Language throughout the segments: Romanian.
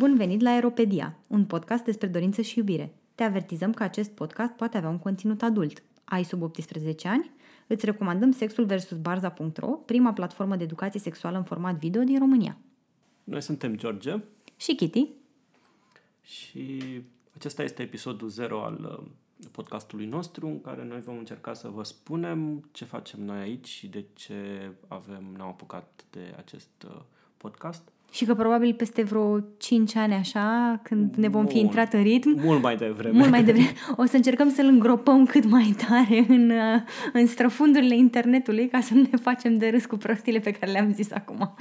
Bun venit la Aeropedia, un podcast despre dorință și iubire. Te avertizăm că acest podcast poate avea un conținut adult. Ai sub 18 ani? Îți recomandăm Sexul vs. Barza.ro, prima platformă de educație sexuală în format video din România. Noi suntem George Și Kitty, și acesta este episodul 0 al uh, podcastului nostru în care noi vom încerca să vă spunem ce facem noi aici și de ce avem, ne-am apucat de acest uh, podcast. și că probabil peste vreo 5 ani așa, când ne vom fi Mult. intrat în ritm, Mult mai devreme. mult mai devreme, o să încercăm să-l îngropăm cât mai tare în, uh, în străfundurile internetului ca să nu ne facem de râs cu prostiile pe care le-am zis acum.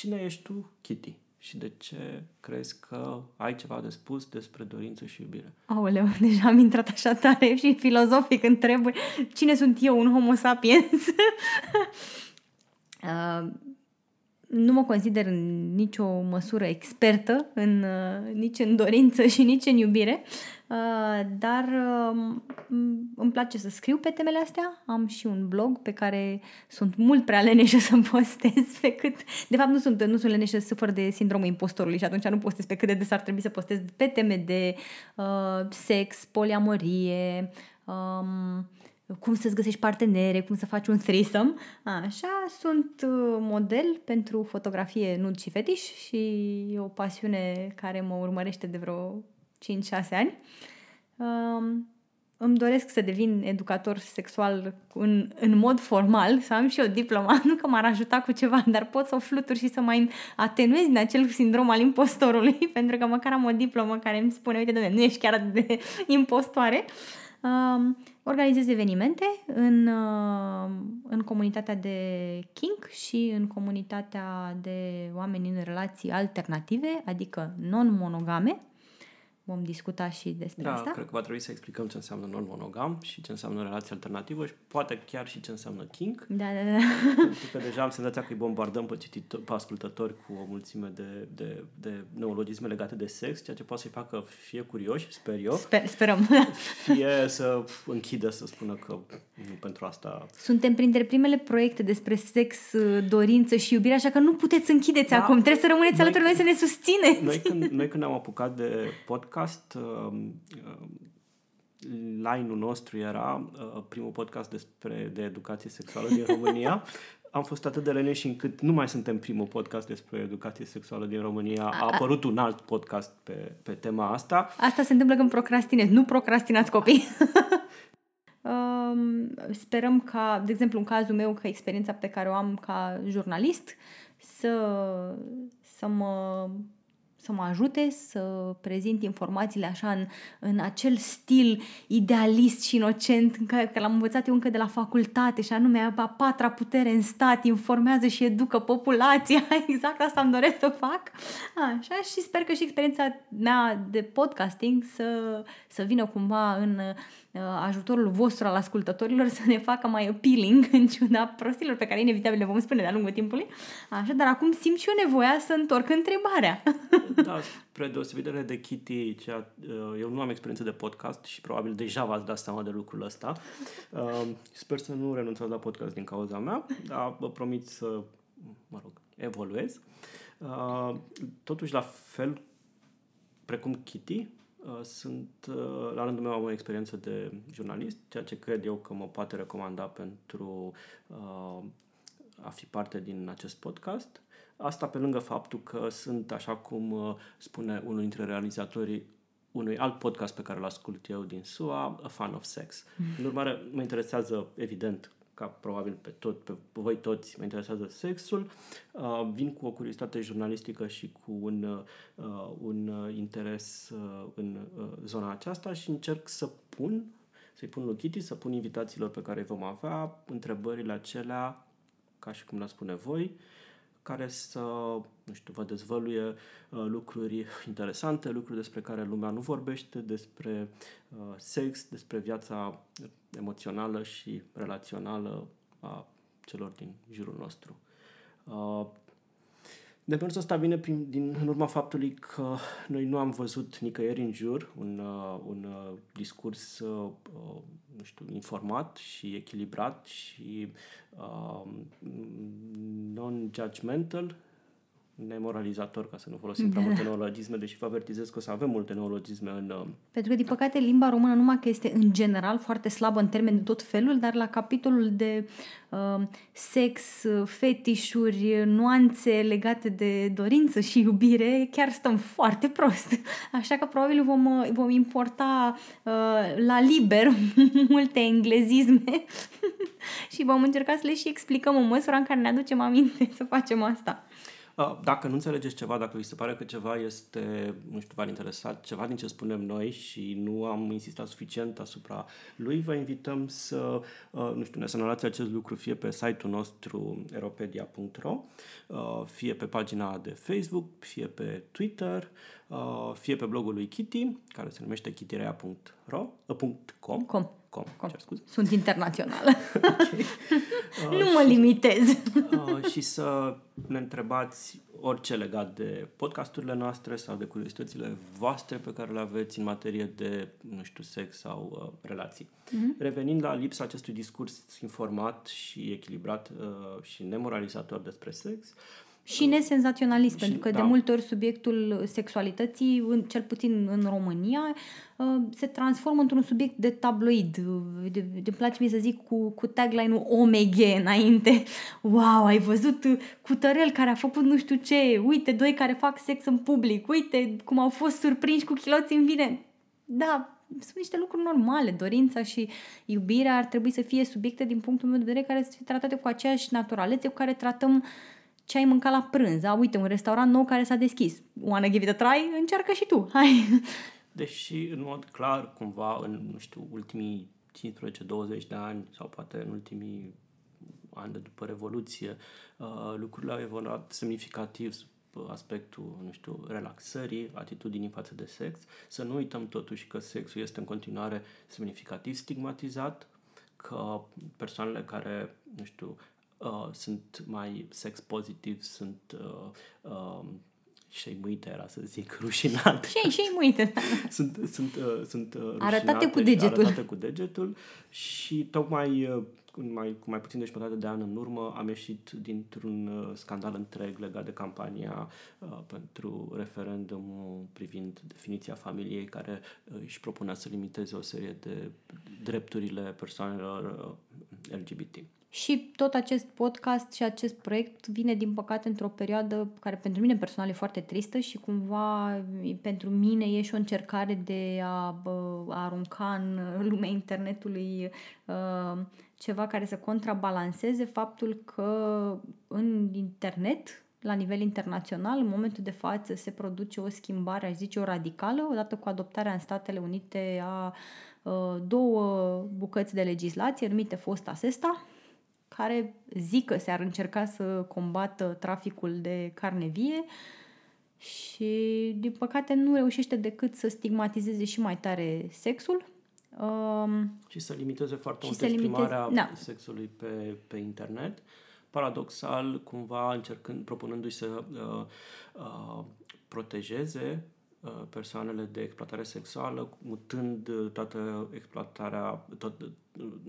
Cine ești tu, Kitty? Și de ce crezi că ai ceva de spus despre dorință și iubire? Aoleu, deja am intrat așa tare și filozofic în treburi. Cine sunt eu, un homo sapiens? uh, nu mă consider în nicio măsură expertă, în, uh, nici în dorință și nici în iubire, uh, dar uh, îmi place să scriu pe temele astea. Am și un blog pe care sunt mult prea leneșă să postez pe cât... De fapt, nu sunt, nu sunt leneșă, sufăr de sindromul impostorului și atunci nu postez pe cât de des ar trebui să postez pe teme de uh, sex, poliamorie, um, cum să-ți găsești partenere, cum să faci un threesome. Așa, sunt uh, model pentru fotografie nud și fetiș și e o pasiune care mă urmărește de vreo 5-6 ani. Um, îmi doresc să devin educator sexual în, în mod formal, să am și o diplomă, nu că m-ar ajuta cu ceva, dar pot să o flutur și să mai atenuez din acel sindrom al impostorului, pentru că măcar am o diplomă care îmi spune, uite, doamne, nu ești chiar atât de impostoare. Um, organizez evenimente în, uh, în comunitatea de kink și în comunitatea de oameni în relații alternative, adică non-monogame. Vom discuta și despre Da, asta. cred că va trebui să explicăm ce înseamnă non-monogam și ce înseamnă relație alternativă și poate chiar și ce înseamnă kink. Da, da, da. Pentru că deja am senzația că îi bombardăm pe, cititor, pe ascultători cu o mulțime de, de, de neologisme legate de sex, ceea ce poate să-i facă fie curioși, sper eu, Sper, sperăm. fie să închidă, să spună că nu pentru asta... Suntem printre primele proiecte despre sex, uh, dorință și iubire, așa că nu puteți închideți Da. acum. Trebuie să rămâneți Noi- alături de noi să ne susțineți. Noi când, noi când ne-am apucat de podcast, um, um, line-ul nostru era uh, primul podcast despre de educație sexuală din România. Am fost atât de leneși încât nu mai suntem primul podcast despre educație sexuală din România. A apărut un alt podcast pe, pe tema asta. Asta se întâmplă când procrastinezi. Nu procrastinați copii. um, sperăm ca, de exemplu, în cazul meu, că experiența pe care o am ca jurnalist, să, să mă să mă ajute să prezint informațiile așa în, în acel stil idealist și inocent în care că l-am învățat eu încă de la facultate și anume a patra putere în stat informează și educă populația. Exact asta îmi doresc să fac. Așa și sper că și experiența mea de podcasting să, să vină cumva în uh, ajutorul vostru al ascultătorilor să ne facă mai appealing în ciuda prostilor pe care inevitabil le vom spune de-a lungul timpului. Așa, dar acum simt și eu nevoia să întorc întrebarea. Da, spre deosebire de Kitty, cea, uh, eu nu am experiență de podcast și probabil deja v-ați dat seama de lucrul ăsta. Uh, Sper să nu renunțați la podcast din cauza mea, dar vă promit să, mă rog, evoluez. Uh, Totuși, la fel precum Kitty, uh, sunt, uh, la rândul meu am o experiență de jurnalist, ceea ce cred eu că mă poate recomanda pentru uh, a fi parte din acest podcast. Asta pe lângă faptul că sunt, așa cum uh, spune unul dintre realizatorii unui alt podcast pe care îl ascult eu din SUA, A Fan of Sex. În urmare, mă interesează, evident, ca probabil pe, tot, pe voi toți, mă interesează sexul. Uh, vin cu o curiozitate jurnalistică și cu un, uh, un uh, interes uh, în uh, zona aceasta și încerc să pun, să-i pun lui Kitty, să pun invitațiilor pe care îi vom avea întrebările acelea, ca și cum le spune voi, care să, nu știu, vă dezvăluie uh, lucruri interesante, lucruri despre care lumea nu vorbește, despre uh, sex, despre viața emoțională și relațională a celor din jurul nostru. Uh, Demersul ăsta vine prin, din, în urma faptului că noi nu am văzut nicăieri în jur un, uh, un uh, discurs uh, uh nu știu, informat și echilibrat și uh, non-judgmental nemoralizator, ca să nu folosim prea multe neologisme, deși vă avertizez că o să avem multe neologisme în... Uh, Pentru că, din păcate, limba română numai că este în general foarte slabă în termeni de tot felul, dar la capitolul de uh, sex, fetișuri, nuanțe legate de dorință și iubire, chiar stăm foarte prost. Așa că probabil vom, uh, vom importa uh, la liber multe englezisme și vom încerca să le și explicăm în măsura în care ne aducem aminte să facem asta. Dacă nu înțelegeți ceva, dacă vi se pare că ceva este, nu știu, v-ar interesat, ceva din ce spunem noi și nu am insistat suficient asupra lui, vă invităm să, nu știu, ne semnalați acest lucru fie pe site-ul nostru eropedia.ro, fie pe pagina de Facebook, fie pe Twitter, fie pe blogul lui Kitty, care se numește kittyrea.ro, .com. Com. Com, Com. Cer scuze. Sunt internațională. okay. uh, nu mă și, limitez. uh, și să ne întrebați orice legat de podcasturile noastre sau de curiozitățile voastre pe care le aveți în materie de, nu știu, sex sau uh, relații. Uh-huh. Revenind la lipsa acestui discurs informat și echilibrat uh, și nemoralizator despre sex, uh, și nesenzaționalist, și, pentru că da. de multe ori subiectul sexualității, cel puțin în România, uh, se transformă într-un subiect de tabloid. De, de place mie să zic cu, cu tagline-ul OMG înainte. Wow, ai văzut cu Tărel care a făcut nu știu ce, uite, doi care fac sex în public, uite cum au fost surprinși cu chiloți în vine. Da, sunt niște lucruri normale. Dorința și iubirea ar trebui să fie subiecte din punctul meu de vedere care să fie tratate cu aceeași naturalețe cu care tratăm uh, ce ai mâncat la prânz. A, uite, un restaurant nou care s-a deschis. Wanna give it a try? Încearcă și tu. Hai! Deși, în mod clar, cumva, în, nu știu, ultimii 15-20 de ani sau poate în ultimii ani de după Revoluție, uh, lucrurile au evoluat semnificativ aspectul, nu știu, relaxării, atitudinii față de sex. Să nu uităm totuși că sexul este în continuare semnificativ stigmatizat, că persoanele care, nu știu, uh, sunt mai sex pozitiv, sunt uh, uh, șeimuite, era să zic, rușinate. Șei, șeimuite. sunt sunt, uh, sunt uh, arătate cu degetul. Arătate cu degetul și tocmai uh, cu mai, cu mai puțin de jumătate de an în urmă am ieșit dintr-un uh, scandal întreg legat de campania uh, pentru referendumul privind definiția familiei care uh, își propunea să limiteze o serie de drepturile persoanelor uh, LGBT. Și tot acest podcast și acest proiect vine, din păcate, într-o perioadă care pentru mine personal e foarte tristă și cumva pentru mine e și o încercare de a, a arunca în lumea internetului uh, ceva care să contrabalanceze faptul că în internet, la nivel internațional, în momentul de față se produce o schimbare, aș zice, o radicală, odată cu adoptarea în Statele Unite a uh, două bucăți de legislație numite Fosta Sesta, care zic că se-ar încerca să combată traficul de carne vie și, din păcate, nu reușește decât să stigmatizeze și mai tare sexul. Um, și să limiteze foarte mult exprimarea limiteze, da. sexului pe, pe internet. Paradoxal, cumva încercând, propunându-i să uh, uh, protejeze Uh, persoanele de exploatare sexuală, mutând uh, toată exploatarea, tot, uh,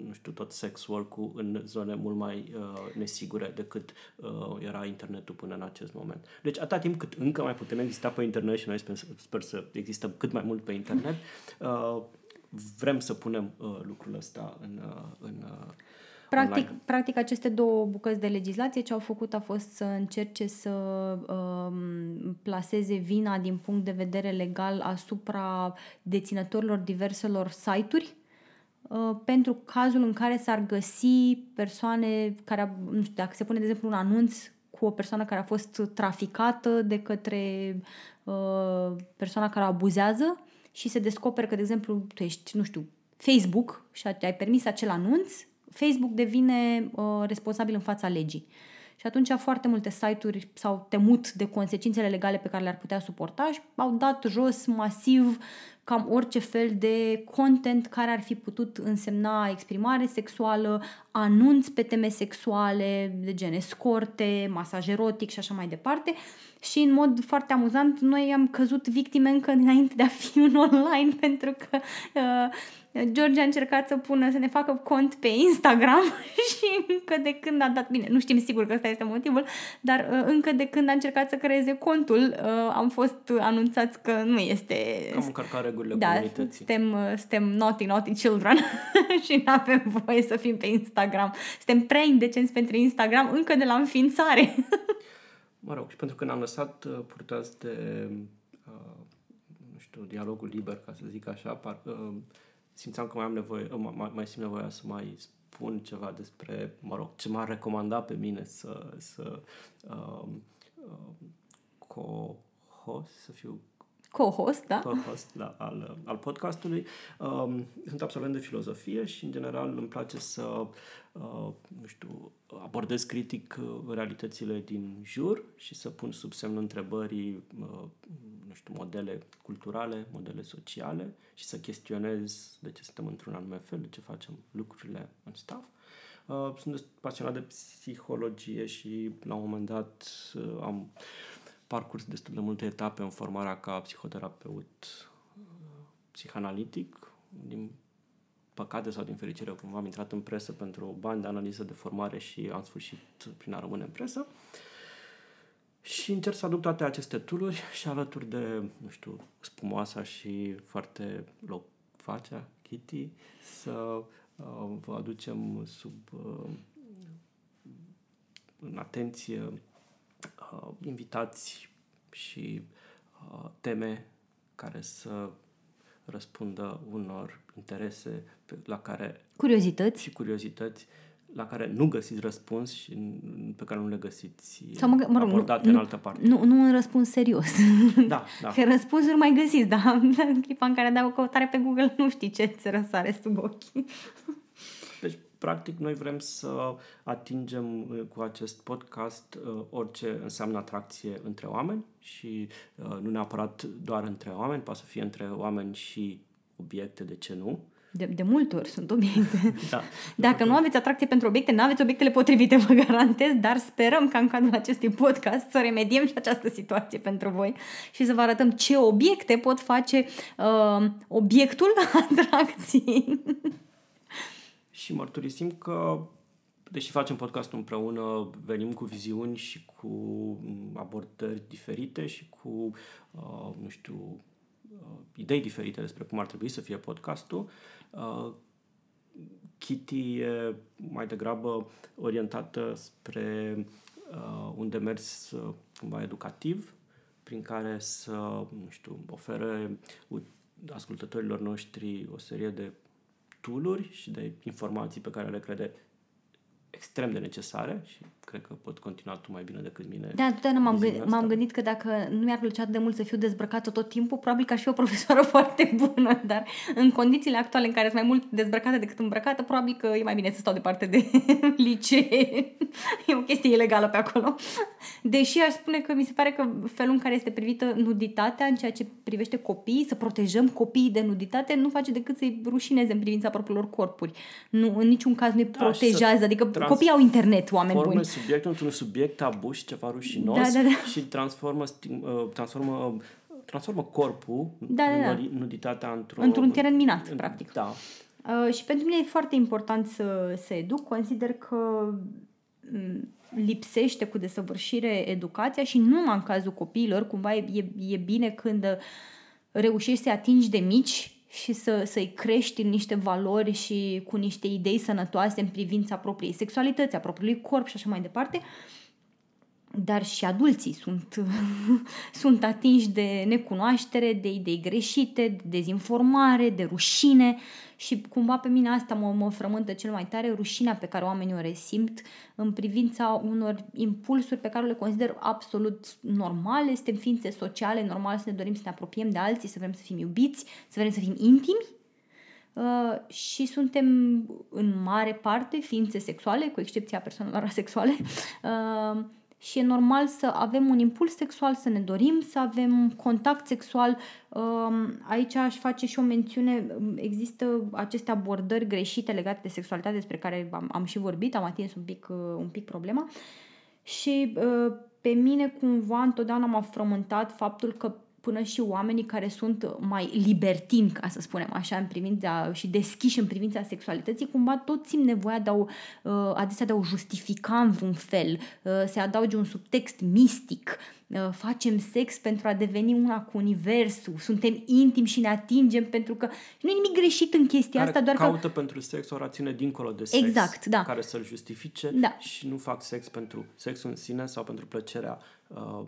nu știu, tot sex work-ul în zone mult mai uh, nesigure decât uh, era internetul până în acest moment. Deci, atâta timp cât încă mai putem exista pe internet și noi sper, sper să existăm cât mai mult pe internet, uh, vrem să punem uh, lucrul ăsta în, uh, în uh, Practic, practic, aceste două bucăți de legislație ce au făcut a fost să încerce să um, placeze vina din punct de vedere legal asupra deținătorilor diverselor site-uri uh, pentru cazul în care s-ar găsi persoane care, nu știu, dacă se pune de exemplu un anunț cu o persoană care a fost traficată de către uh, persoana care o abuzează și se descoperă că, de exemplu, tu ești, nu știu, Facebook și ai permis acel anunț Facebook devine uh, responsabil în fața legii. Și atunci foarte multe site-uri s-au temut de consecințele legale pe care le-ar putea suporta și au dat jos masiv cam orice fel de content care ar fi putut însemna exprimare sexuală, anunț pe teme sexuale, de gen escorte, masaj erotic și așa mai departe. Și în mod foarte amuzant, noi am căzut victime încă înainte de a fi un online pentru că uh, George a încercat să pună, să ne facă cont pe Instagram și încă de când a dat, bine, nu știm sigur că ăsta este motivul, dar uh, încă de când a încercat să creeze contul, uh, am fost anunțați că nu este... Am încărcat regulile da, comunității. Suntem, uh, suntem naughty, naughty children și nu avem voie să fim pe Instagram. Suntem prea indecenți pentru Instagram încă de la înființare. mă rog, și pentru că ne-am lăsat uh, purtați de, uh, nu știu, dialogul liber, ca să zic așa, par, uh, simțeam că mai am nevoie, mai, mai simt nevoia să mai spun ceva despre, mă rog, ce m-a recomandat pe mine să, să uh, uh, co-host, să fiu co-host, da? Co-host la, al, al podcastului. Um, sunt absolvent de filozofie și, în general, îmi place să, uh, nu știu, abordez critic uh, realitățile din jur și să pun sub semnul întrebării, uh, nu știu, modele culturale, modele sociale și să chestionez de ce suntem într-un anume fel, de ce facem lucrurile în staff. Uh, sunt pasionat de psihologie și, la un moment dat, uh, am parcurs destul de multe etape în formarea ca psihoterapeut psihanalitic. Din păcate sau din fericire, cumva am intrat în presă pentru bani de analiză de formare și am sfârșit prin a rămâne în presă. Și încerc să aduc toate aceste tooluri și alături de, nu știu, spumoasa și foarte locfacea Kitty să uh, vă aducem sub uh, în atenție uh, invitați și uh, teme care să răspundă unor interese pe, la care... Curiozități. Și curiozități la care nu găsiți răspuns și pe care nu le găsiți Sau mă, mă rog, abordate nu, în altă parte. Nu, nu un răspuns serios. Da, da. Că răspunsuri mai găsiți, dar în clipa în care dai o căutare pe Google nu știi ce ți răsare sub ochi. Deci, practic, noi vrem să atingem uh, cu acest podcast uh, orice înseamnă atracție între oameni și uh, nu neapărat doar între oameni, poate să fie între oameni și obiecte, de ce nu? De, de multe ori sunt obiecte. Da. Dacă nu aveți atracție pentru obiecte, nu aveți obiectele potrivite, vă garantez, dar sperăm ca în cadrul acestui podcast să remediem și această situație pentru voi și să vă arătăm ce obiecte pot face uh, obiectul atracției. și mărturisim că deși facem podcastul împreună, venim cu viziuni și cu abordări diferite și cu, uh, nu știu, uh, idei diferite despre cum ar trebui să fie podcastul. Uh, Kitty e mai degrabă orientată spre uh, un demers uh, cumva educativ, prin care să, nu știu, ofere ascultătorilor noștri o serie de tooluri și de informații pe care le crede extrem de necesare și cred că pot continua tu mai bine decât mine. Da, totdeauna m-am, gândit, m-am gândit că dacă nu mi-ar plăcea de mult să fiu dezbrăcată tot timpul, probabil că aș fi o profesoară foarte bună, dar în condițiile actuale în care sunt mai mult dezbrăcată decât îmbrăcată, probabil că e mai bine să stau departe de licee. e o chestie ilegală pe acolo. Deși aș spune că mi se pare că felul în care este privită nuditatea în ceea ce privește copiii, să protejăm copiii de nuditate, nu face decât să-i rușineze în privința propriilor corpuri. Nu, în niciun caz nu-i da, protejează, adică trans- copiii au internet, oameni buni subiectul într-un subiect tabu și ceva rușinos da, da, da. și transformă, uh, transformă, transformă corpul, da, da, da. nuditatea într-o, într-un teren minat, în, practic. Da. Uh, și pentru mine e foarte important să se educ. Consider că mm, lipsește cu desăvârșire educația și nu numai în cazul copiilor, cumva e, e bine când reușești să atingi de mici și să, să-i crești în niște valori și cu niște idei sănătoase în privința propriei sexualități, a propriului corp și așa mai departe. Dar și adulții sunt, sunt atinși de necunoaștere, de idei greșite, de dezinformare, de rușine și cumva pe mine asta mă, mă frământă cel mai tare, rușinea pe care oamenii o resimt în privința unor impulsuri pe care le consider absolut normale, suntem ființe sociale, normal să ne dorim să ne apropiem de alții, să vrem să fim iubiți, să vrem să fim intimi, uh, și suntem în mare parte ființe sexuale, cu excepția persoanelor asexuale. Uh, și e normal să avem un impuls sexual, să ne dorim să avem contact sexual. Um, aici aș face și o mențiune, există aceste abordări greșite legate de sexualitate despre care am, am și vorbit, am atins un pic, uh, un pic problema și uh, pe mine cumva întotdeauna m-a frământat faptul că până și oamenii care sunt mai libertini, ca să spunem așa, în privința și deschiși în privința sexualității, cumva tot simt nevoia de a o, uh, adesea de a o justifica în vreun fel, uh, se adauge un subtext mistic, uh, facem sex pentru a deveni una cu universul, suntem intimi și ne atingem pentru că nu e nimic greșit în chestia care asta, doar caută că... pentru sex o rațiune dincolo de sex, Exact, da. care să-l justifice Da. și nu fac sex pentru sexul în sine sau pentru plăcerea uh,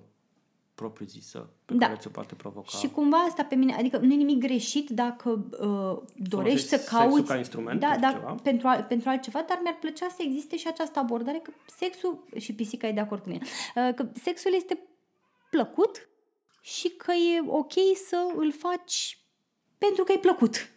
propriu-zisă pe Da. care ți-o poate provoca. Și cumva asta pe mine, adică nu e nimic greșit dacă uh, dorești să sexul cauți... ca instrument da, pentru da, ceva. Pentru, al, pentru altceva, dar mi-ar plăcea să existe și această abordare că sexul, și pisica e de acord cu mine, uh, că sexul este plăcut și că e ok să îl faci pentru că e plăcut.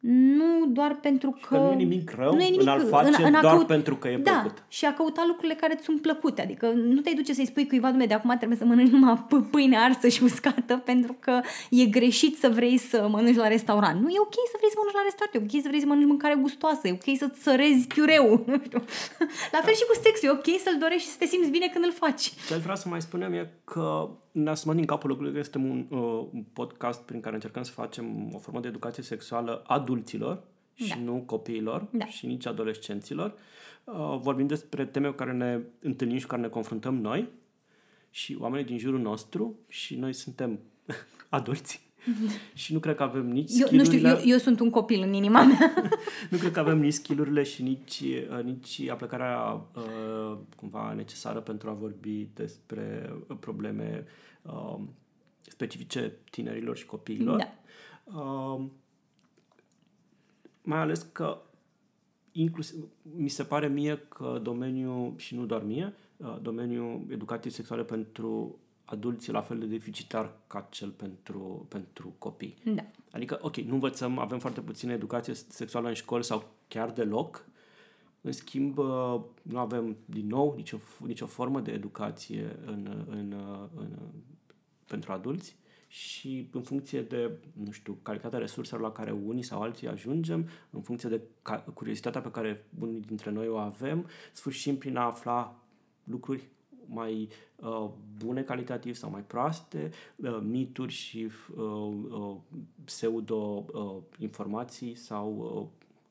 Nu doar pentru că... Că nu e nimic rău nu e nimic în a-l face a doar pentru că e da, plăcut. și a căuta lucrurile care îți sunt plăcute. Adică nu te duce să-i spui cuiva, dumne, de acum trebuie să mănânci numai p- pâine arsă și uscată pentru că e greșit să vrei să mănânci la restaurant. Nu, e ok să vrei să mănânci la restaurant, e ok să vrei să mănânci mâncare gustoasă, e ok să-ți sărezi chiureu. Nu știu. La fel și cu sexul, e ok să-l dorești și să te simți bine când îl faci. Ce aș vrea să mai spunem e că ne asumăm din capul locului că este un, uh, un podcast prin care încercăm să facem o formă de educație sexuală adulților și Da. nu copiilor Da. și nici adolescenților. Uh, vorbim despre teme cu care ne întâlnim și cu care ne confruntăm noi și oamenii din jurul nostru și noi suntem adulți. și nu cred că avem nici Eu, nu știu, skill-urile- eu, eu sunt un copil în inima mea. nu cred că avem nici skillurile și nici, uh, nici aplicarea uh, cumva necesară pentru a vorbi despre uh, probleme uh, specifice tinerilor și copiilor. Da. Uh, mai ales că inclusiv, mi se pare mie că domeniul, și nu doar mie, uh, domeniul educației sexuale pentru adulți e la fel de deficitar ca cel pentru, pentru copii. Da. Adică, ok, nu învățăm, avem foarte puțină educație sexuală în școli sau chiar deloc. În schimb, uh, nu avem, din nou, nicio, nicio formă de educație în, în, în, pentru adulți și în funcție de, nu știu, calitatea resurselor la care unii sau alții ajungem, în funcție de ca- curiozitatea pe care unii dintre noi o avem, sfârșim prin a afla lucruri mai uh, bune calitativ sau mai proaste, uh, mituri și uh, uh, pseudo uh, informații sau,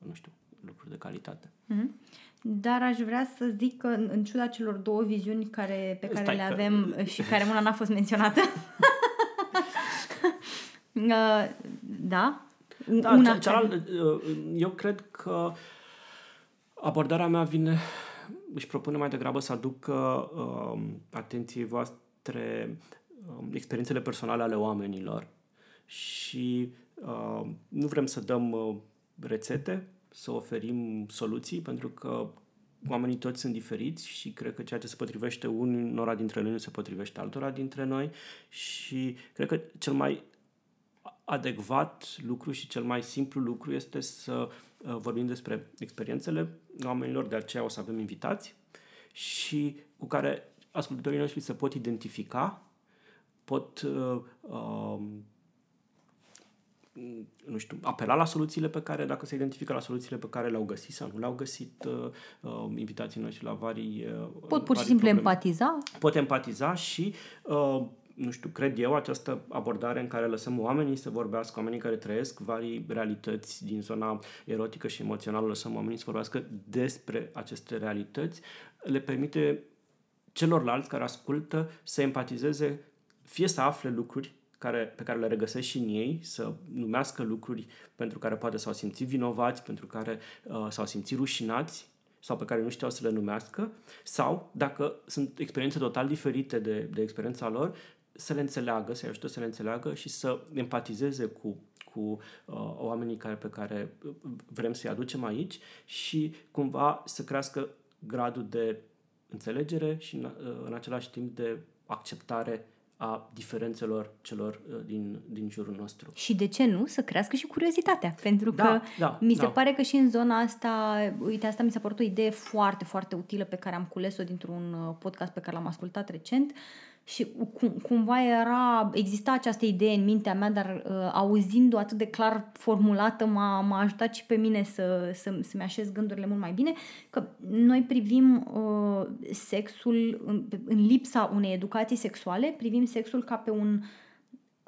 uh, nu știu, lucruri de calitate. Mhm. Dar aș vrea să zic că în în ciuda celor două viziuni care, pe care Stai le că- avem și care una n-a fost menționată. Uh, da? Da, una cea- cealaltă, uh, eu cred că abordarea mea vine, își propune mai degrabă să aducă um, atenției voastre um, experiențele personale ale oamenilor. Și uh, nu vrem să dăm uh, rețete, să oferim soluții, pentru că oamenii toți sunt diferiți și cred că ceea ce se potrivește unora dintre noi nu se potrivește altora dintre noi. Și cred că cel mai adecvat lucru și cel mai simplu lucru este să uh, vorbim despre experiențele oamenilor, de aceea o să avem invitați și cu care ascultătorii noștri se pot identifica, pot uh, uh, nu știu, apela la soluțiile pe care, dacă se identifică la soluțiile pe care le-au găsit sau nu le-au găsit uh, uh, invitații noștri la vari uh, Pot pur și vari simplu probleme empatiza. pot empatiza și, uh, nu știu, cred eu, această abordare în care lăsăm oamenii să vorbească, oamenii care trăiesc vari realități din zona erotică și emoțională, lăsăm oamenii să vorbească despre aceste realități, le permite celorlalți care ascultă să empatizeze, fie să afle lucruri care, pe care le regăsesc și în ei, să numească lucruri pentru care poate s-au simțit vinovați, pentru care uh, s-au simțit rușinați sau pe care nu știau să le numească, sau, dacă sunt experiențe total diferite de, de experiența lor, să le înțeleagă, să-i ajute să le înțeleagă și să empatizeze cu, cu uh, oamenii care, pe care uh, vrem să-i aducem aici și cumva să crească gradul de înțelegere și în, uh, în același timp de acceptare a diferențelor celor uh, din, din jurul nostru. Și de ce nu? Să crească și curiozitatea. Pentru Da, că da, mi se da. pare că și în zona asta, uite, asta mi s-a părut o idee foarte, foarte utilă pe care am cules-o dintr-un uh, podcast pe care l-am ascultat recent și cum, cumva era, exista această idee în mintea mea, dar uh, auzind-o atât de clar formulată m-a, m-a ajutat și pe mine să, să, să-mi așez gândurile mult mai bine, că noi privim uh, sexul, în, în lipsa unei educații sexuale, privim sexul ca pe un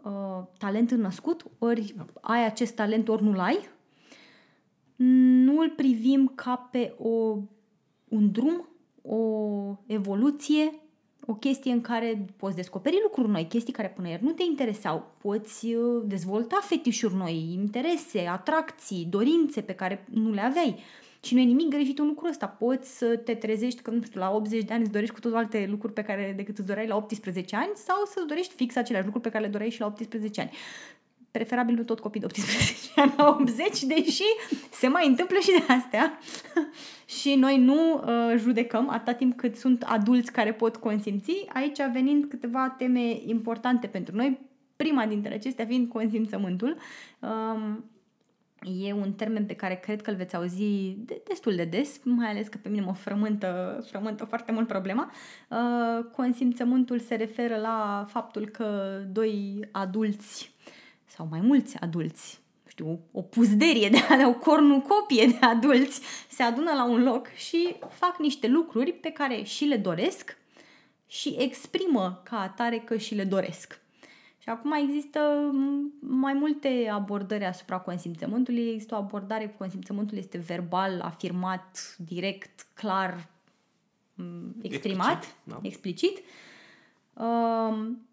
uh, talent născut, ori ai acest talent, ori nu-l ai. Nu îl privim ca pe o, un drum, o evoluție, o chestie în care poți descoperi lucruri noi, chestii care până ieri nu te interesau, poți uh, dezvolta fetișuri noi, interese, atracții, dorințe pe care nu le aveai. Și nu e nimic greșit în lucrul ăsta. Poți să te trezești că, nu știu, la 80 de ani îți dorești cu totul alte lucruri pe care decât îți doreai la 18 ani sau să-ți dorești fix aceleași lucruri pe care le doreai și la 18 ani. Preferabil nu tot copii de 18 ani la 80, deși se mai întâmplă și de astea. și noi nu uh, judecăm atâta timp cât sunt adulți care pot consimți. Aici venind câteva teme importante pentru noi. Prima dintre acestea fiind consimțământul. Um, E un termen pe care cred că îl veți auzi de, destul de des, mai ales că pe mine mă frământă, frământă foarte mult problema. Uh, consimțământul se referă la faptul că doi adulți sau mai mulți adulți, nu știu, o puzderie de a o cornucopie de adulți se adună la un loc și fac niște lucruri pe care și le doresc și exprimă ca atare că și le doresc. Și acum există mai multe abordări asupra consimțământului. Există o abordare cu consimțământul este verbal, afirmat, direct, clar, exprimat, Explicit, da. explicit. Um,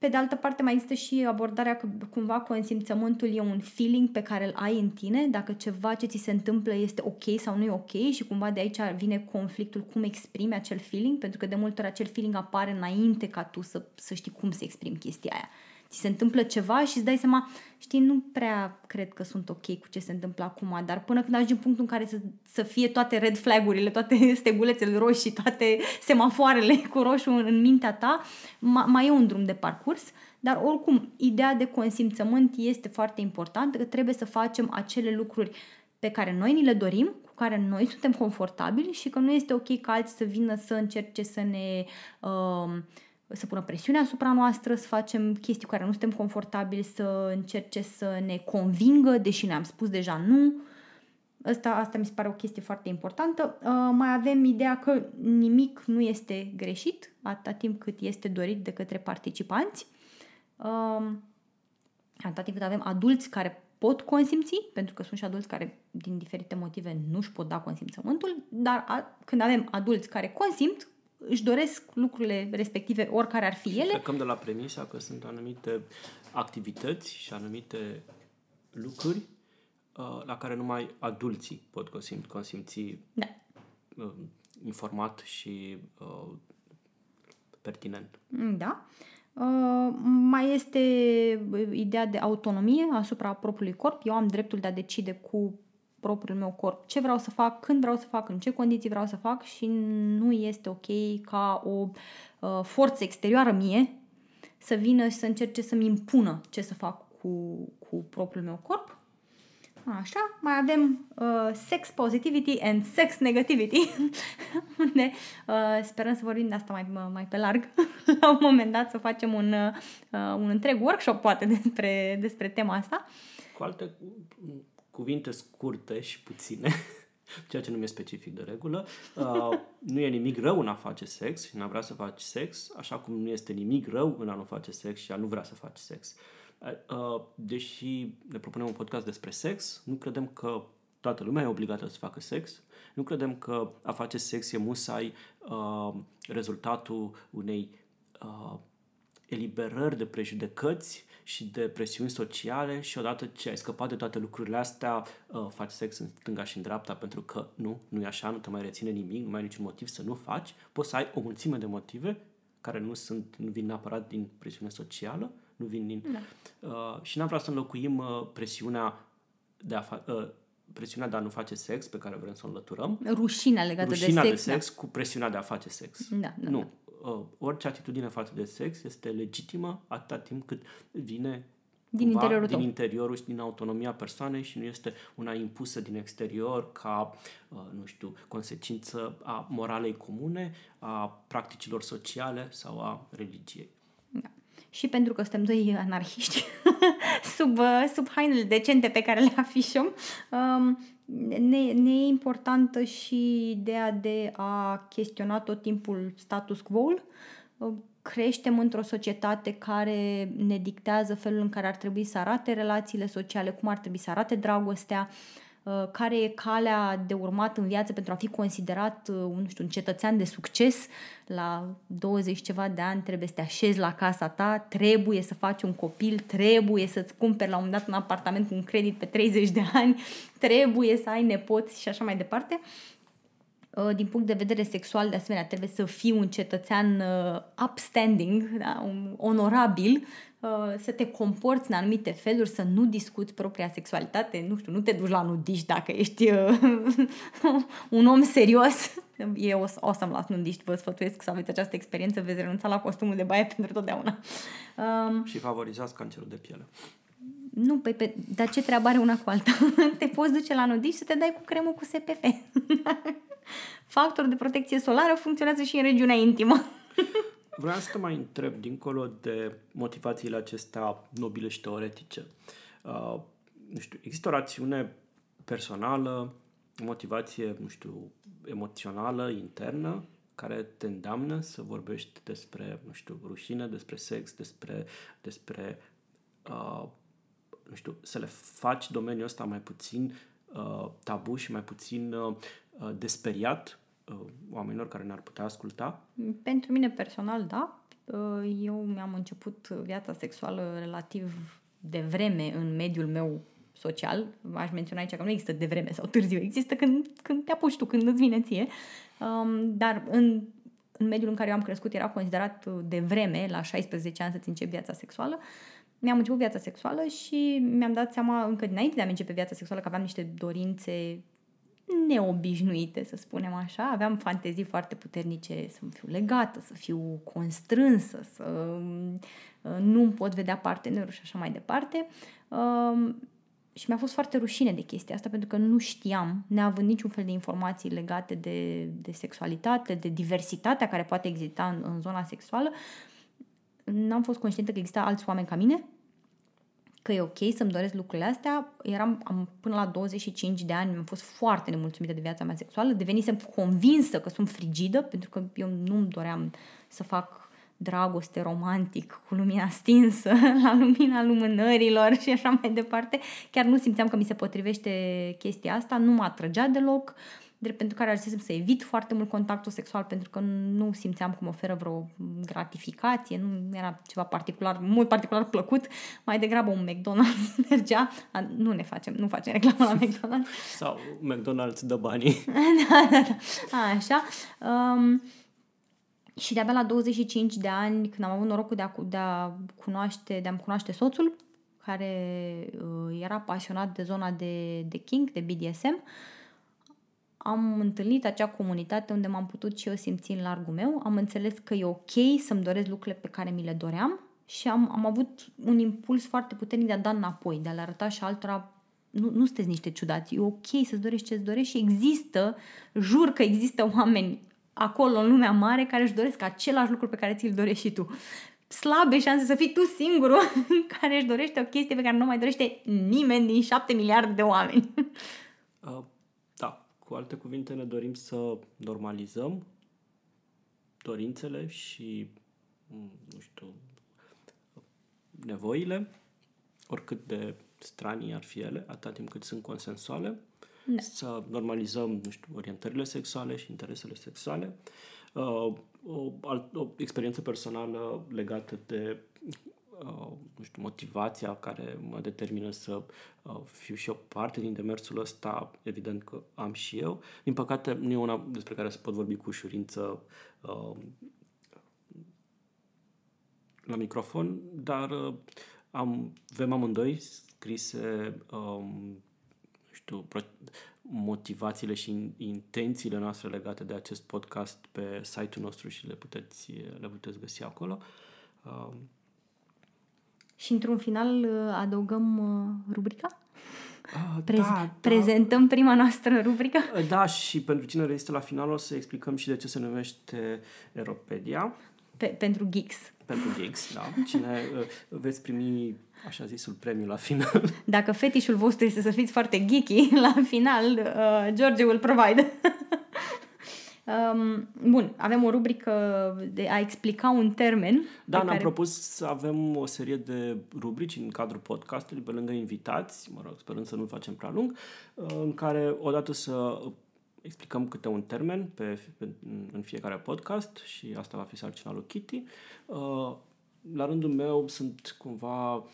Pe de altă parte mai există și abordarea că cumva consimțământul e un feeling pe care îl ai în tine, dacă ceva ce ți se întâmplă este ok sau nu e ok și cumva de aici vine conflictul cum exprimi acel feeling, pentru că de multe ori acel feeling apare înainte ca tu să, să știi cum să exprimi chestia aia. Ți se întâmplă ceva și îți dai seama, știi, nu prea cred că sunt ok cu ce se întâmplă acum, dar până când ajungi în punctul în care să, să fie toate red flagurile, toate stegulețele roșii, toate semafoarele cu roșu în, în mintea ta, ma, mai e un drum de parcurs, dar oricum, ideea de consimțământ este foarte importantă, că trebuie să facem acele lucruri pe care noi ni le dorim, cu care noi suntem confortabili și că nu este ok ca alții să vină să încerce să ne... Uh, să pună presiune asupra noastră, să facem chestii cu care nu suntem confortabili, să încerce să ne convingă, deși ne-am spus deja nu. Asta, asta mi se pare o chestie foarte importantă. Uh, mai avem ideea că nimic nu este greșit atâta timp cât este dorit de către participanți. Uh, atâta timp cât avem adulți care pot consimți, pentru că sunt și adulți care din diferite motive nu își pot da consimțământul, dar a, când avem adulți care consimt, își doresc lucrurile respective, oricare ar fi ele. Plecăm de la premisa că sunt anumite activități și anumite lucruri uh, la care numai adulții pot consim- consimți Da. uh, informat și uh, pertinent. Da. Uh, mai este ideea de autonomie asupra propriului corp. Eu am dreptul de a decide cu propriul meu corp ce vreau să fac, când vreau să fac, în ce condiții vreau să fac și nu este ok ca o uh, forță exterioară mie să vină și să încerce să-mi impună ce să fac cu, cu propriul meu corp. Așa, mai avem uh, sex positivity and sex negativity, unde uh, sperăm să vorbim de asta mai, mai pe larg la un moment dat, să facem un, uh, un întreg workshop poate despre, despre tema asta. Cu alte cuvinte scurte și puține, ceea ce nu mi-e specific de regulă, uh, nu e nimic rău în a face sex și în a vrea să faci sex, așa cum nu este nimic rău în a nu face sex și a nu vrea să faci sex. Uh, deși ne propunem un podcast despre sex, nu credem că toată lumea e obligată să facă sex. Nu credem că a face sex e musai uh, rezultatul unei uh, eliberări de prejudecăți și de presiuni sociale și odată ce ai scăpat de toate lucrurile astea, uh, faci sex în stânga și în dreapta pentru că nu, nu e așa, nu te mai reține nimic, nu mai ai niciun motiv să nu faci. Poți să ai o mulțime de motive care nu sunt, nu vin neapărat din presiune socială, nu vin din... Da. Uh, și n-am vrea să înlocuim uh, presiunea de a fa- uh, presiunea de a nu face sex pe care vrem să o înlăturăm. Rușinea legată Rușinea de sex. de sex da. cu presiunea de a face sex. Da, da, nu. Uh, orice atitudine față de sex este legitimă atâta timp cât vine Din cumva interiorul din tău. interiorul și din autonomia persoanei și nu este una impusă din exterior ca, uh, nu știu, consecință a moralei comune, a practicilor sociale sau a religiei. Da. Și pentru că suntem doi anarhiști sub, uh, sub hainele decente pe care le afișăm, um, ne, ne e importantă și ideea de a chestiona tot timpul status quo-ul. Uh, Creștem într-o societate care ne dictează felul în care ar trebui să arate relațiile sociale, cum ar trebui să arate dragostea, uh, care e calea de urmat în viață pentru a fi considerat, uh, nu știu, un cetățean de succes. La 20 ceva de ani trebuie să te așezi la casa ta, trebuie să faci un copil, trebuie să-ți cumperi la un moment dat un apartament cu un credit pe 30 de ani, trebuie să ai nepoți și așa mai departe. Uh, Din punct de vedere sexual, de asemenea, trebuie să fii un cetățean uh, upstanding, da? un onorabil, uh, să te comporți în anumite feluri, să nu discuți propria sexualitate, nu știu, nu te duci la nudiști dacă ești uh, un om serios. Eu o, să- o să-mi las nudiști, vă sfătuiesc să aveți această experiență, veți renunța la costumul de baie pentru totdeauna. Um, Și favorizați cancerul de piele. nu, pe, pe, dar ce treabă are una cu alta? te poți duce la nudiști să te dai cu cremă cu SPF. Factor de protecție solară funcționează și în regiunea intimă. Vreau să te mai întreb, dincolo de motivațiile acestea nobile și teoretice, uh, nu știu, există o rațiune personală, o motivație, nu știu, emoțională, internă, care te îndeamnă să vorbești despre, nu știu, rușine, despre sex, despre, despre uh, nu știu, să le faci domeniul ăsta mai puțin uh, tabu și mai puțin uh, uh, desperiat uh, oamenilor care ne-ar putea asculta? Pentru mine personal, da. Uh, Eu mi-am început viața sexuală relativ de vreme în mediul meu social. Aș menționa aici că nu există de vreme sau târziu, există când, când te apuci tu, când îți vine ție. Um, Dar în, în mediul în care eu am crescut era considerat de vreme, la 16 ani să-ți începi viața sexuală. Mi-am început viața sexuală și mi-am dat seama încă dinainte de a începe viața sexuală că aveam niște dorințe neobișnuite, să spunem așa. Aveam fantezii foarte puternice să fiu legată, să fiu constrânsă, să uh, nu pot vedea partenerul și așa mai departe. Um, Și mi-a fost foarte rușine de chestia asta pentru că nu știam, neavând niciun fel de informații legate de, de sexualitate, de diversitatea care poate exista în, în zona sexuală, n-am fost conștientă că exista alți oameni ca mine că e ok să-mi doresc lucrurile astea. Eram am, până la 25 de ani, am fost foarte nemulțumită de viața mea sexuală. Devenisem convinsă că sunt frigidă, pentru că eu nu-mi doream să fac dragoste romantic cu lumina stinsă, la lumina lumânărilor și așa mai departe. Chiar nu simțeam că mi se potrivește chestia asta, nu mă atrăgea deloc, drept pentru care ajunsesem să evit foarte mult contactul sexual pentru că nu simțeam că mă oferă vreo gratificație, nu era ceva particular, mult particular plăcut, mai degrabă un McDonald's mergea, A, nu ne facem, nu facem reclamă la McDonald's, Sau McDonald's dă banii. da, da, da. Așa. Um, și de-abia la 25 de ani, când am avut norocul de a, cu- de a cunoaște, de a cunoaște soțul, care uh, era pasionat de zona de, de kink, de BDSM, am întâlnit acea comunitate unde m-am putut și eu simți în largul meu. Am înțeles că e ok să-mi doresc lucrurile pe care mi le doream și am, am avut un impuls foarte puternic de a da înapoi, de a le arăta și altora nu, nu sunteți niște ciudați, e ok să-ți dorești ce-ți dorești și există, jur că există oameni acolo în lumea mare care își doresc același lucru pe care ți-l dorești și tu. Slabe șanse să fii tu singurul care își dorește o chestie pe care nu mai dorește nimeni din șapte miliarde de oameni. Uh, da, cu alte cuvinte ne dorim să normalizăm dorințele și, mm, nu știu, nevoile, oricât de stranii ar fi ele, atâta timp cât sunt consensuale, Da. să normalizăm, nu știu, orientările sexuale și interesele sexuale. Uh, o, alt, o experiență personală legată de uh, nu știu, motivația care mă determină să uh, fiu și eu parte din demersul ăsta, evident că am și eu. Din păcate, nu e una despre care să pot vorbi cu ușurință uh, la microfon, dar uh, am, avem amândoi scrise um, nu știu, pro- motivațiile și intențiile noastre legate de acest podcast pe site-ul nostru și le puteți, le puteți găsi acolo. Uh, Și într-un final uh, adăugăm uh, rubrica? ah, Prez- da, Prezentăm prima noastră rubrică? da. Da, și pentru cine rezistă la final o să explicăm și de ce se numește Eropedia. Pe, pentru geeks. Pentru gigs, da. Cine uh, veți primi, așa zisul, premiu la final. Dacă fetișul vostru este să fiți foarte geeky, la final uh, George will provide. um, bun, avem o rubrică de a explica un termen. Da, pe ne-am care... propus să avem o serie de rubrici în cadrul podcastului, pe lângă invitați, mă rog, sperând să nu facem prea lung, uh, în care odată să explicăm câte un termen pe, pe, în fiecare podcast și asta va fi sarcina lui Kitty. Uh, La rândul meu sunt cumva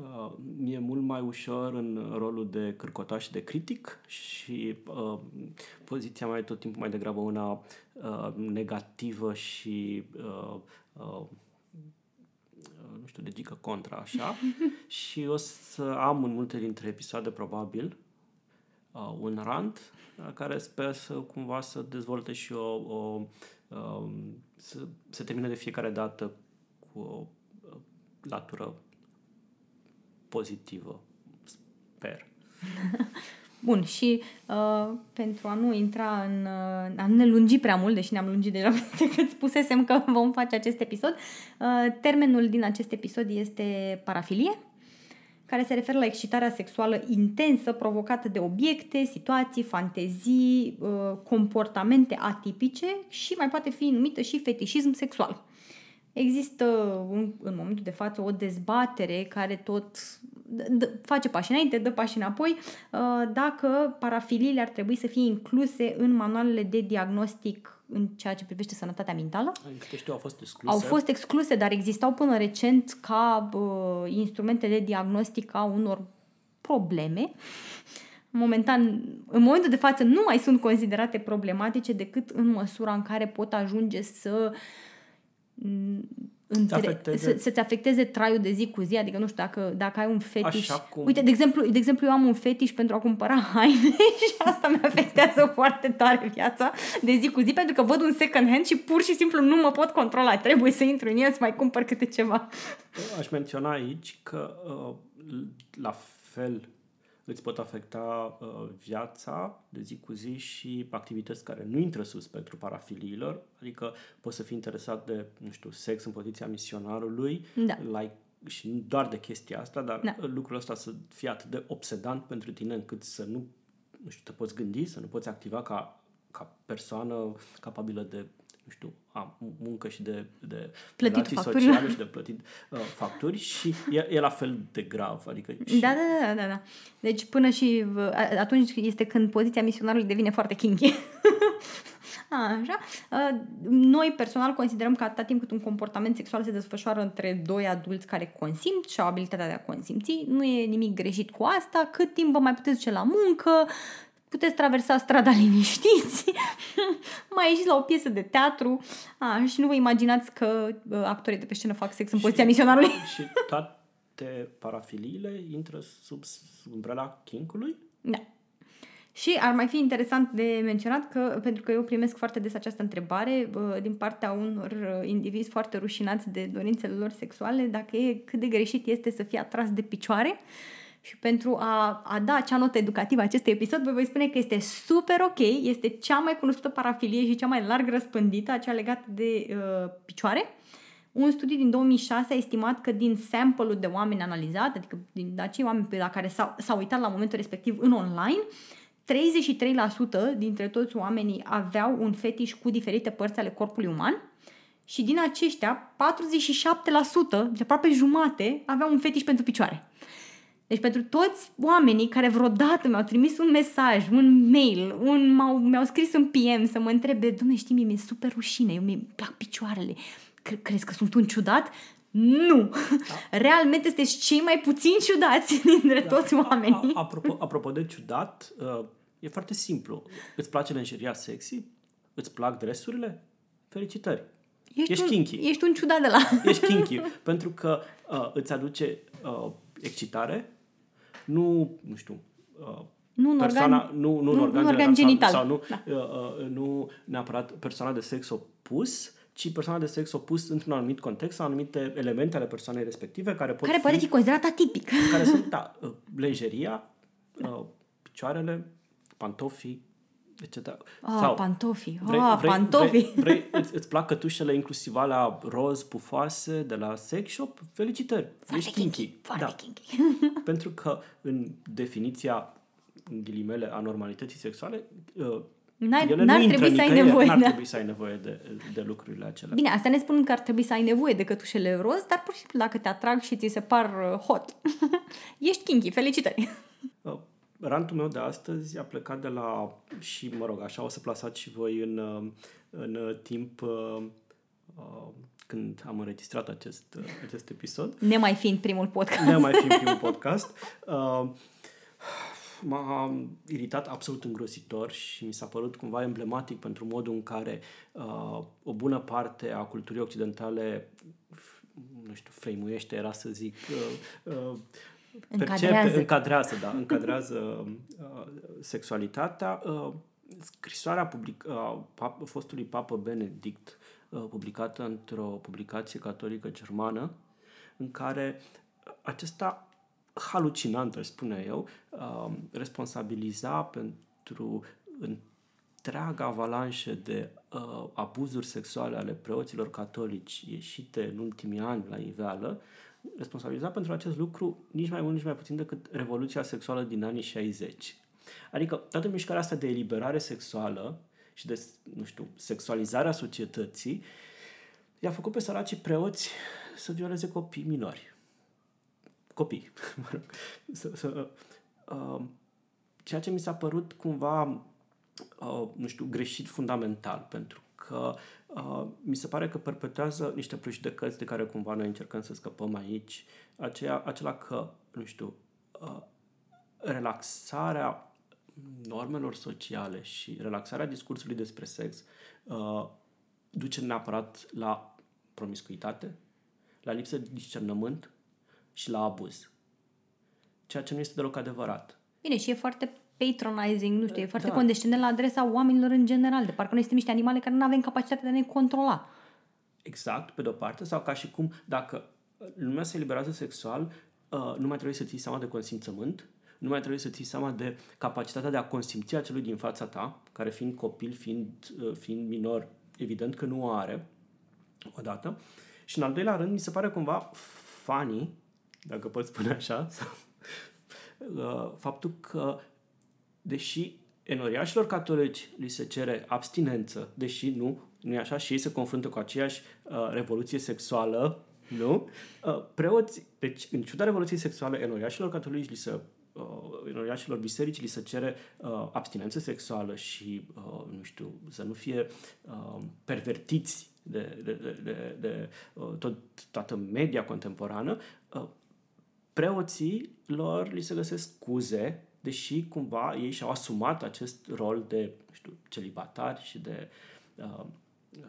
uh, mie mult mai ușor în rolul de cârcotaș și de critic și uh, poziția mea e tot timpul mai degrabă una uh, negativă și uh, uh, nu știu, de gică contra, așa. și o să am în multe dintre episoade, probabil, uh, un rant uh, care sper să cumva să dezvolte și o, o um, să se termine de fiecare dată cu o uh, latură pozitivă, sper. Bun, și uh, pentru a nu intra în... Uh, a nu ne lungi prea mult, deși ne-am lungit deja peste cât spusesem că vom face acest episod, uh, termenul din acest episod este parafilie, care se referă la excitarea sexuală intensă provocată de obiecte, situații, fantezii, uh, comportamente atipice și mai poate fi numită și fetișism sexual. Există în, în momentul de față o dezbatere care tot d- d- face pași înainte, dă pași înapoi, uh, dacă parafiliile ar trebui să fie incluse în manualele de diagnostic în ceea ce privește sănătatea mentală. Câte știu, au fost excluse. Au fost excluse, dar existau până recent ca uh, instrumente de diagnostic a unor probleme. Momentan, în momentul de față, nu mai sunt considerate problematice decât în măsura în care pot ajunge să m, între, afecteze. să, să-ți afecteze traiul de zi cu zi, adică nu știu, dacă, dacă ai un fetiș... Așa cum- Uite, de exemplu, de exemplu, eu am un fetiș pentru a cumpăra haine și asta mi afectează foarte tare viața de zi cu zi, pentru că văd un second hand și pur și simplu nu mă pot controla. Trebuie să intru în el să mai cumpăr câte ceva. Aș menționa aici că uh, la fel îți pot afecta uh, viața de zi cu zi și activități care nu intră sub spectrul parafiliilor, adică poți să fii interesat de, nu știu, sex în poziția misionarului, Da. like, și nu doar de chestia asta, dar Da. lucrul ăsta să fie atât de obsedant pentru tine încât să nu, nu știu, te poți gândi, să nu poți activa ca, ca persoană capabilă de nu știu, a, muncă și de, de Plătit relații facturi. sociale și de plătit uh, facturi și e, e la fel de grav. Adică și, Da, da, da, da, da. Deci până și uh, a- atunci este când poziția misionarului devine foarte kinky. Așa. Uh, Noi personal considerăm că atâta timp cât un comportament sexual se desfășoară între doi adulți care consimt și au abilitatea de a consimți, nu e nimic greșit cu asta, cât timp vă mai puteți duce la muncă, puteți traversa strada liniștiți, mai ieșiți la o piesă de teatru a, și nu vă imaginați că uh, actorii de pe scenă fac sex în poziția misionarului. și toate parafiliile intră sub, sub umbrela kinkului? Da. Și ar mai fi interesant de menționat că, pentru că eu primesc foarte des această întrebare uh, din partea unor uh, indivizi foarte rușinați de dorințele lor sexuale, dacă e cât de greșit este să fie atras de picioare. Și pentru a, a da acea notă educativă acestui episod, vă voi spune că este super ok, este cea mai cunoscută parafilie și cea mai larg răspândită, acea legată de uh, picioare. Un studiu din 2006 a estimat că din sample-ul de oameni analizat, adică din acei oameni pe la care s-au, s-au uitat la momentul respectiv în online, 33% dintre toți oamenii aveau un fetiș cu diferite părți ale corpului uman și din aceștia 47%, deci aproape jumate, aveau un fetiș pentru picioare. Deci pentru toți oamenii care vreodată mi-au trimis un mesaj, un mail, un, m-au, mi-au scris un PM să mă întrebe, domne, știi, mie mi-e super rușine, eu mi plac picioarele, Cre- crezi că sunt un ciudat? Nu! Da. Realmente sunteți cei mai puțin ciudați dintre da. toți oamenii. A, apropo, apropo de ciudat, uh, e foarte simplu. Îți place lenjeria sexy? Îți plac dresurile? Felicitări! Ești un, kinky. Ești un ciudat de la... Ești kinky. pentru că uh, îți aduce uh, excitare, nu, nu știu, uh, Nu un persoana, organ, nu, nu, nu un un organ, organ genital. Sau, sau nu, Da. uh, uh, nu neapărat persoana de sex opus, ci persoana de sex opus într-un anumit context sau anumite elemente ale persoanei respective care pot care poate fi considerat atipic. care sunt, da, uh, lenjeria, uh, picioarele, pantofii, etc. Ah, pantofii. vrei, Ah, vrei, pantofii. Vrei, vrei, îți, îți plac cătușele inclusiv alea roz, pufoase de la sex shop? Felicitări! Foarte Ești kinky. Foarte Da. kinky. Pentru că în definiția, în ghilimele, a normalității sexuale, uh, N-ai, ele n-ar nu intră trebui să ai nicăieri, nevoie. N-ar da. trebui să ai nevoie de, de lucrurile acelea. Bine, asta ne spun că ar trebui să ai nevoie de cătușele roz, dar pur și simplu dacă te atrag și ți se par uh, hot, ești kinky, felicitări! Uh, Rantul meu de astăzi a plecat de la, și mă rog, așa o să plasați și voi în, uh, în uh, timp uh, uh, când am înregistrat acest, uh, acest episod. Nemai fiind primul podcast. Ne mai fi primul podcast. Uh, m-a iritat absolut îngrozitor și mi s-a părut cumva emblematic pentru modul în care uh, o bună parte a culturii occidentale f- nu știu, frăimuiește, era să zic, uh, uh, Încadrează. încadrează, da, încadrează uh, sexualitatea. Uh, scrisoarea public, uh, pap, fostului papă Benedict, uh, publicată într-o publicație catolică germană, în care acesta halucinant, aș spune eu, uh, responsabiliza pentru întreaga avalanșă de uh, abuzuri sexuale ale preoților catolici ieșite în ultimii ani la iveală, responsabiliza pentru acest lucru nici mai mult, nici mai puțin decât revoluția sexuală din anii 60. Adică toată mișcarea asta de eliberare sexuală și de, nu știu, sexualizarea societății i-a făcut pe săracii preoți să violeze copii minori copii. mă rog, să, să, uh, ceea ce mi s-a părut cumva, uh, nu știu, greșit fundamental, pentru că uh, mi se pare că perpetuează niște prejudecăți de care cumva noi încercăm să scăpăm aici, aceea, acela că, nu știu, uh, relaxarea normelor sociale și relaxarea discursului despre sex uh, duce neapărat la promiscuitate, la lipsă de discernământ și la abuz. Ceea ce nu este deloc adevărat. Bine, și e foarte patronizing, nu știu, e foarte Da. condescendent la adresa oamenilor în general, de parcă noi suntem niște animale care nu avem capacitatea de a ne controla. Exact, pe de-o parte, sau ca și cum dacă lumea se eliberează sexual, uh, nu mai trebuie să ții seama de consimțământ, nu mai trebuie să ții seama de capacitatea de a consimți a celui din fața ta, care fiind copil, fiind, uh, fiind minor, evident că nu o are, odată. Și în al doilea rând, mi se pare cumva funny, dacă pot spune așa, sau, uh, faptul că, deși enoriașilor catolici li se cere abstinență, deși nu, nu e așa, și ei se confruntă cu aceeași uh, revoluție sexuală, nu? Uh, preoți, deci în ciuda revoluției sexuale, enoriașilor catolici li se uh, enoriașilor biserici li se cere uh, abstinență sexuală și, uh, nu știu, să nu fie uh, pervertiți de, de, de, de, de uh, tot, toată media contemporană, uh, preoții lor li se găsesc scuze, deși cumva ei și-au asumat acest rol de, nu știu, celibatari și de... Uh, uh,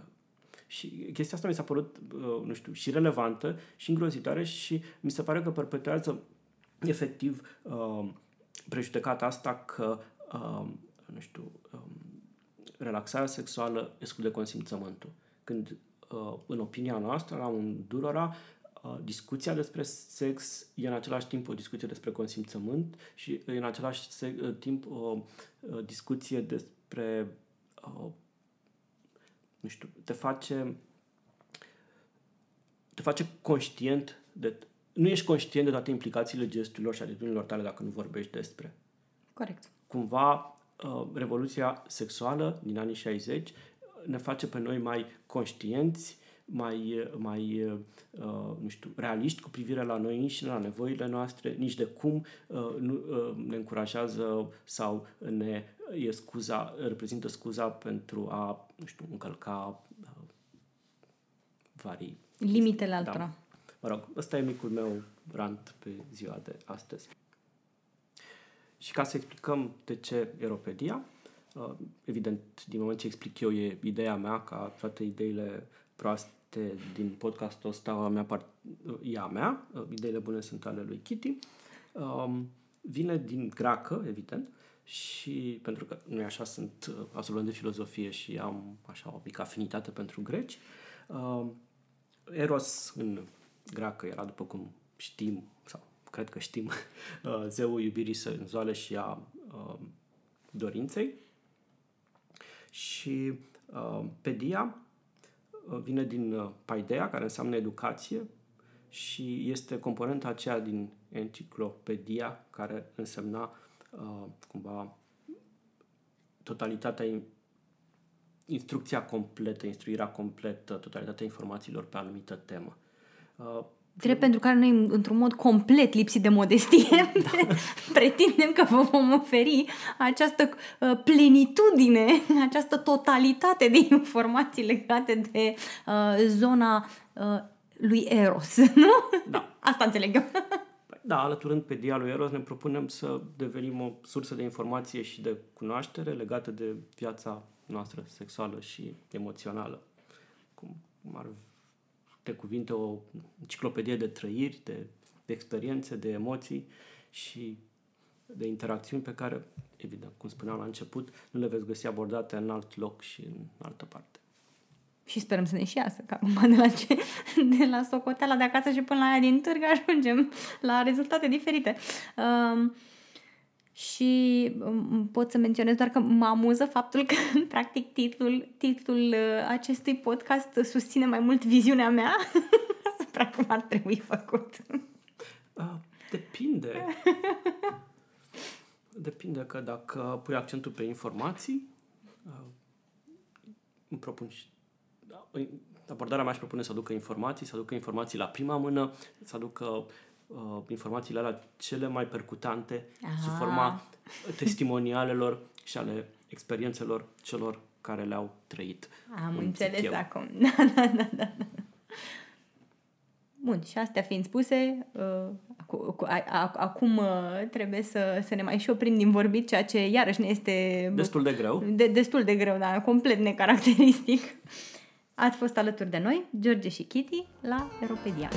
și chestia asta mi s-a părut, uh, nu știu, și relevantă și îngrozitoare și mi se pare că perpetuează efectiv uh, prejudecata asta că, uh, nu știu, um, relaxarea sexuală exclude consimțământul. Când, uh, în opinia noastră, la un Durora, uh, discuția despre sex e în același timp o discuție despre consimțământ și e în același se- uh, timp o uh, discuție despre, uh, nu știu, te face te face conștient de nu ești conștient de toate implicațiile gesturilor și atitudinilor tale dacă nu vorbești despre Corect. cumva uh, revoluția sexuală din anii 60 ne face pe noi mai conștienți, mai, mai uh, nu știu, realiști cu privire la noi înșine, la nevoile noastre, nici de cum uh, nu, uh, ne încurajează sau ne e scuza, reprezintă scuza pentru a, nu știu, încălca uh, varii. Limitele Da. altora. Mă rog, ăsta e micul meu rant pe ziua de astăzi. Și ca să explicăm de ce eropedia, uh, evident, din moment ce explic eu, e ideea mea, ca toate ideile proaste din podcastul ăsta, a mea part, e a mea, uh, ideile bune sunt ale lui Kitty, um, vine din greacă, evident, și pentru că noi așa sunt uh, absolvent de filozofie și am așa o mică afinitate pentru greci, uh, Eros în greacă era, după cum știm, sau cred că știm, uh, zeul iubirii senzuale și a uh, dorinței. Și uh, pedia uh, vine din uh, paideia, care înseamnă educație, și este componenta aceea din enciclopedia, care însemna uh, cumva totalitatea, instrucția completă, instruirea completă, totalitatea informațiilor pe anumită temă. Uh, Drept pentru care noi, într-un mod complet lipsit de modestie, da. pretindem că vă vom oferi această uh, plenitudine, această totalitate de informații legate de uh, zona uh, lui Eros, nu? Da. Asta înțeleg eu. Da, alăturând pe dialul Eros, ne propunem să devenim o sursă de informație și de cunoaștere legată de viața noastră sexuală și emoțională. Cum ar te cuvinte o enciclopedie de trăiri, de, de experiențe, de emoții și de interacțiuni pe care, evident, cum spuneam la început, nu le veți găsi abordate în alt loc și în altă parte. Și sperăm să ne și iasă, că acum de la, ce, de la socoteala de acasă și până la aia din târg ajungem la rezultate diferite. Um, și um, pot să menționez doar că mă amuză faptul că, practic, titlul, titlul uh, acestui podcast susține mai mult viziunea mea asupra cum ar trebui făcut. Uh, depinde. depinde că dacă pui accentul pe informații, uh, îmi propun și abordarea mea își propune să aducă informații, să aducă informații la prima mână, să aducă uh, informațiile alea cele mai percutante Aha. sub forma testimonialelor și ale experiențelor celor care le-au trăit. Am înțeles eu. acum. Da, da, da, da. Bun, și astea fiind spuse, uh, acum uh, trebuie să, să ne mai și oprim din vorbit, ceea ce iarăși ne este... Destul de greu. De, destul de greu, da, complet necaracteristic. Ați fost alături de noi, George și Kitty, la Europedia.